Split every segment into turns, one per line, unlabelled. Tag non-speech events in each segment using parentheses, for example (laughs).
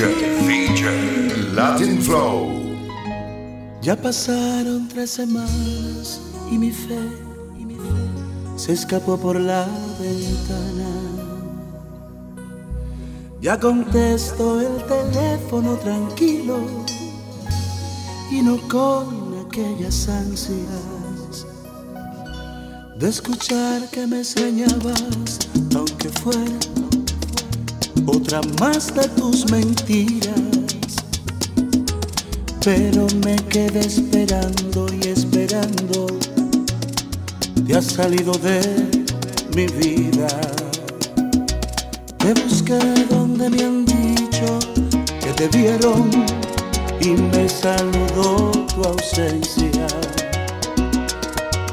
DJ, Latin Flow.
Ya pasaron tres semanas y mi fe, se escapó por la ventana. Ya contesto el teléfono tranquilo y no con aquellas ansias de escuchar que me extrañabas, aunque fuera otra más de tus mentiras. Pero me quedé esperando y esperando, te has salido de mi vida. Te busqué donde me han dicho que te vieron y me saludó tu ausencia.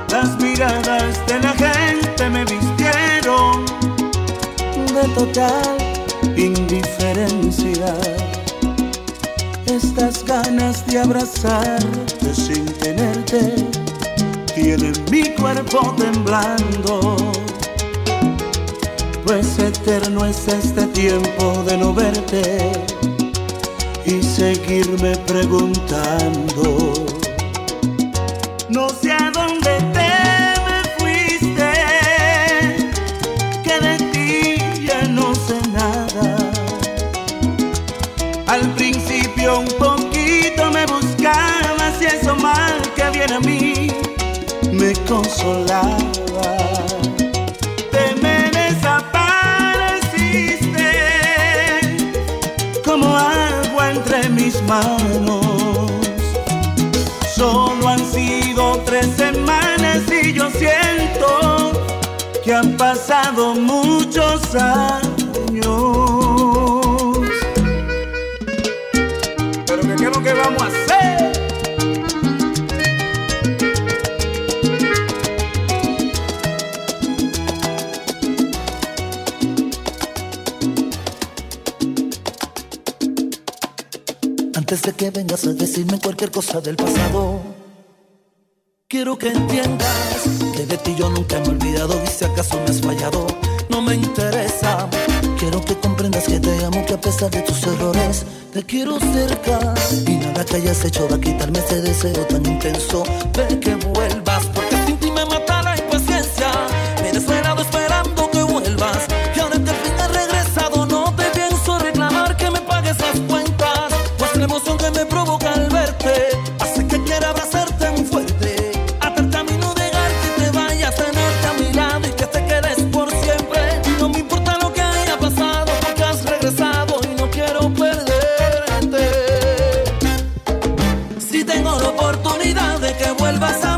Las miradas de la gente me vistieron de total indiferencia. Estas ganas de abrazarte sin tenerte tienen mi cuerpo temblando. Pues eterno es este tiempo de no verte y seguirme preguntando. No sé a dónde semanas y yo siento que han pasado muchos años. Pero que qué es lo que vamos a hacer?
Antes de que vengas a decirme cualquier cosa del pasado, quiero que entiendas que de ti yo nunca me he olvidado y si acaso me has fallado, no me interesa. Quiero que comprendas que te amo, que a pesar de tus errores, te quiero cerca. Y nada que hayas hecho va a quitarme ese deseo tan intenso de que vuelvas, Oportunidad de que vuelvas a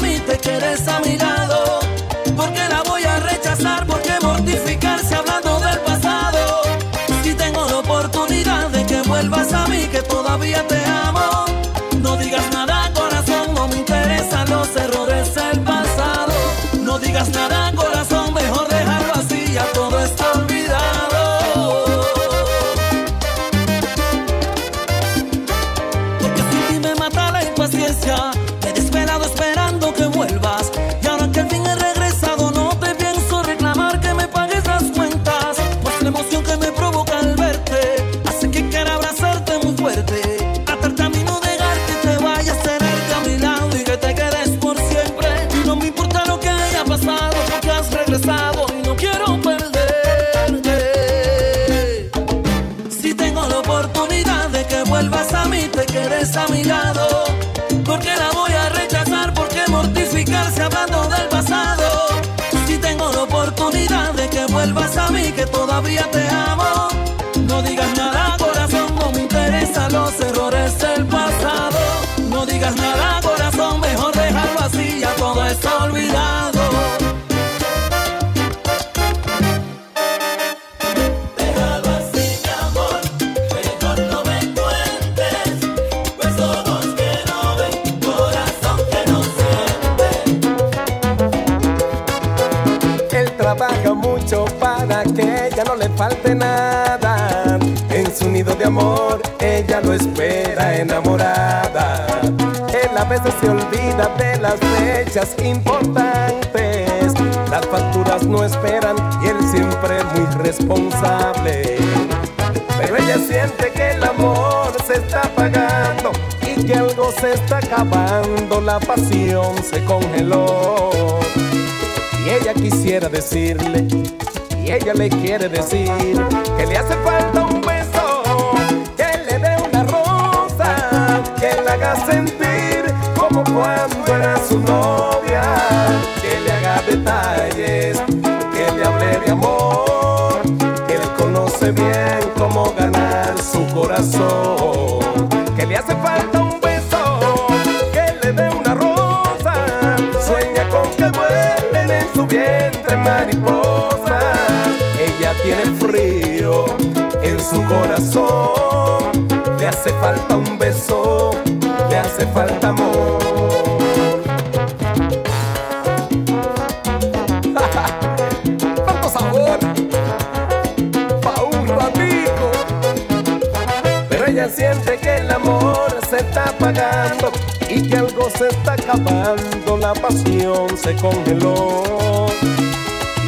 vuelvas a mí, que todavía te
ella no le falte nada. En su nido de amor, ella lo espera enamorada. Él a veces se olvida de las fechas importantes. Las facturas no esperan y él siempre muy responsable. Pero ella siente que el amor está apagando y que algo se está acabando, la pasión se congeló. Y ella quisiera decirle, y ella le quiere decir que le hace falta un beso, que le dé una rosa, que le haga sentir como cuando era su novia, que le haga detalles, que le hable de amor, que él conoce bien cómo ganar su corazón, que le hace falta un beso, que le dé una rosa, sueña con que vuelen en su vientre mariposas, ella tiene frío en su corazón, le hace falta un beso, le hace falta amor. (laughs) tanto sabor pa' un ratico. Pero ella siente que el amor se está apagando y que algo se está acabando, la pasión se congeló.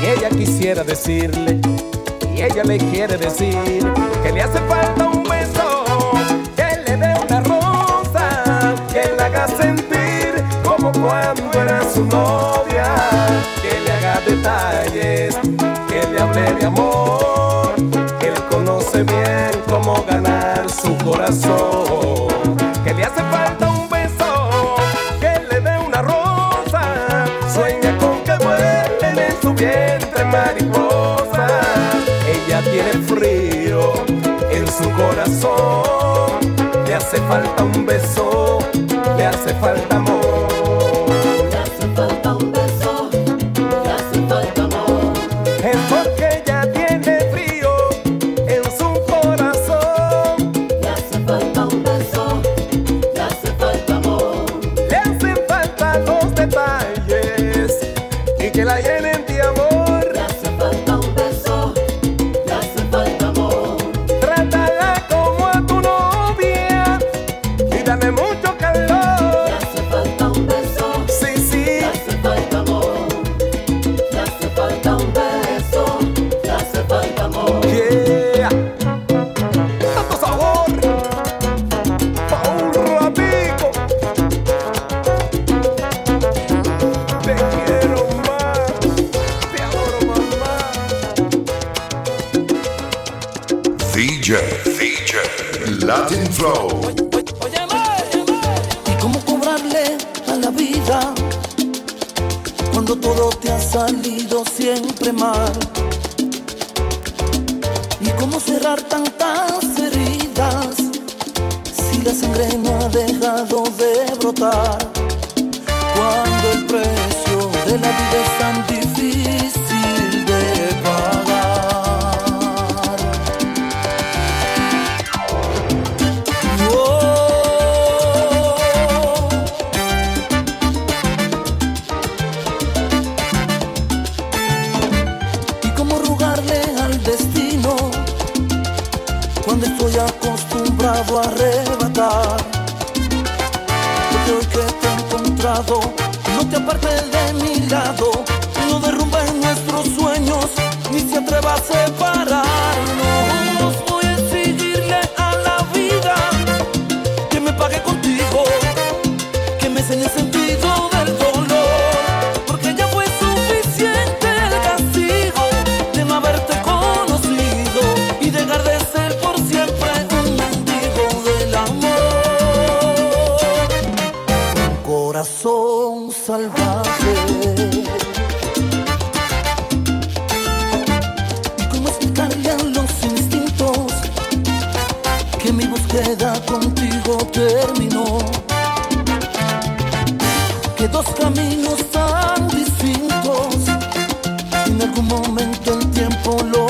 Y ella quisiera decirle, ella le quiere decir, que le hace falta un beso, que le dé una rosa, que le haga sentir como cuando era su novia, que le haga detalles, que le hable de amor, que él conoce bien cómo ganar su corazón, le hace falta un beso, le hace falta amor.
Tantas heridas si la sangre no ha dejado de brotar? Cuando el precio de la vida es tan a arrebatar. Porque hoy que te he encontrado, no te apartes de mi lado, no derrumbes nuestros sueños, ni se atreva a separarnos. Corazón salvaje. ¿Y cómo explicarle a los instintos que mi búsqueda contigo terminó? Que dos caminos tan distintos en algún momento el tiempo los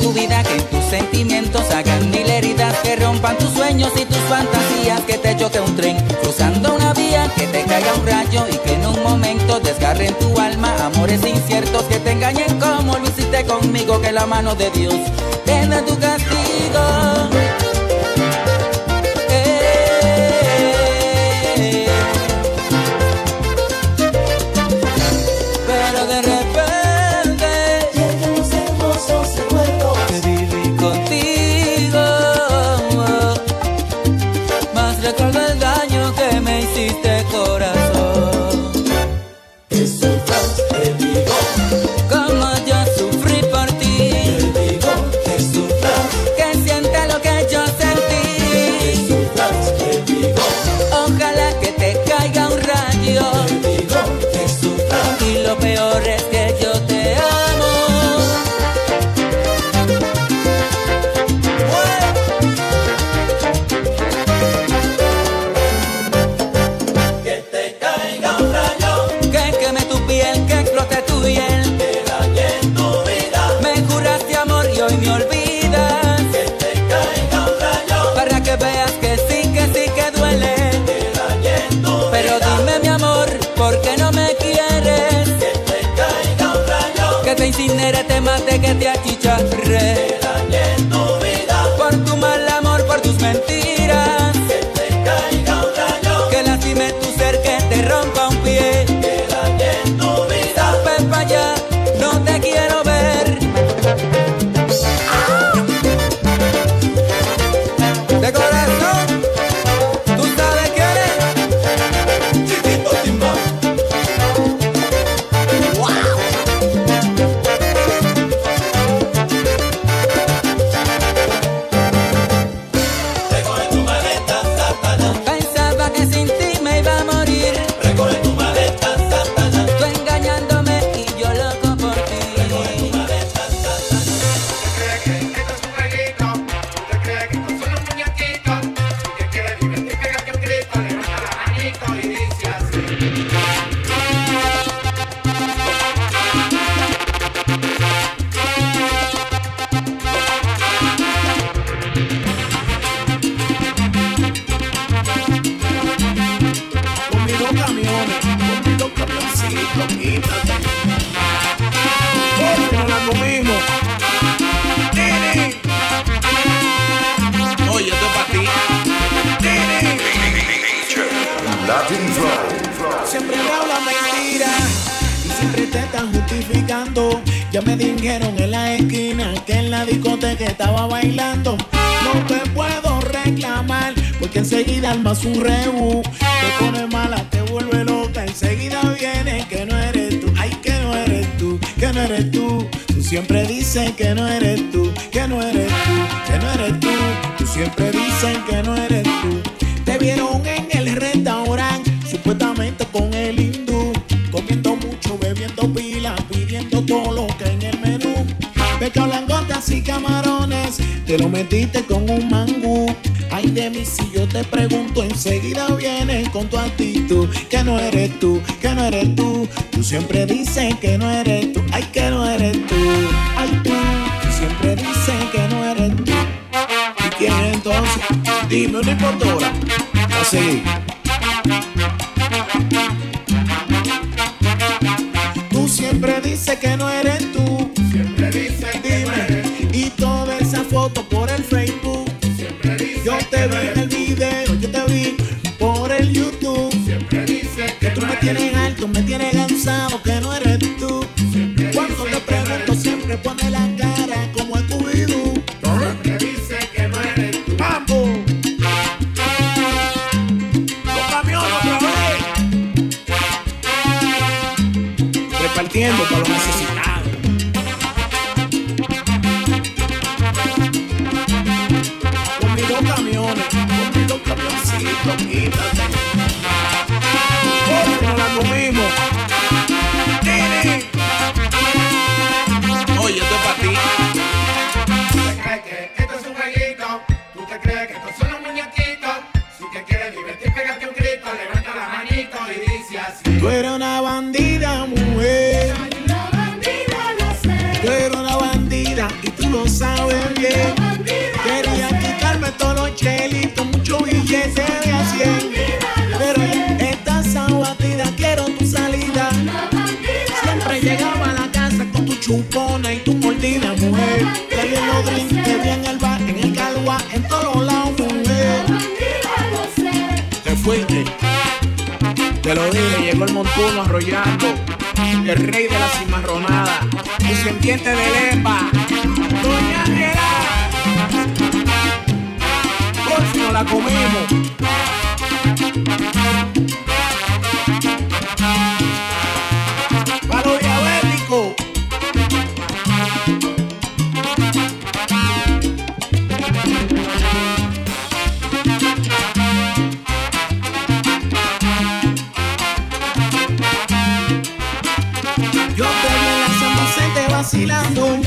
tu vida, que tus sentimientos hagan mil heridas, que rompan tus sueños y tus fantasías, que te choque un tren cruzando una vía, que te caiga un rayo y que en un momento desgarren tu alma amores inciertos que te engañen como lo hiciste conmigo, que la mano de Dios te da tu castigo. Que te achicharré.
un rebu. Te pone mala, te vuelve loca. Enseguida viene que no eres tú. Ay, que no eres tú, que no eres tú. Tú siempre dices que no eres tú, que no eres tú, que no eres tú. Tú siempre dices que metiste con un mangú. Ay de mí si yo te pregunto, enseguida vienes con tu actitud. Que no eres tú, que no eres tú. Tú siempre dices que no eres tú. Ay, que no eres tú. Ay, tú. Tú siempre dices que no eres tú. ¿Y quién entonces? Dime una importora. Así. Tú siempre dices que no eres tú.
Siempre
Te
lo
dije, llegó el montuno arrollando. El rey de la cimarronada. Descendiente de Lepa. Doña Angela. Por si no la comemos. Vacilando.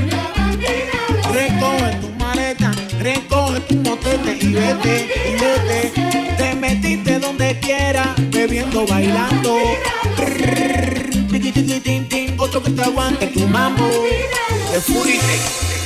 Recoge tu maleta, recoge tu motete y vete, y vete. Te metiste donde quiera, bebiendo, bailando. Otro que te aguante tu mambo. Te fuiste.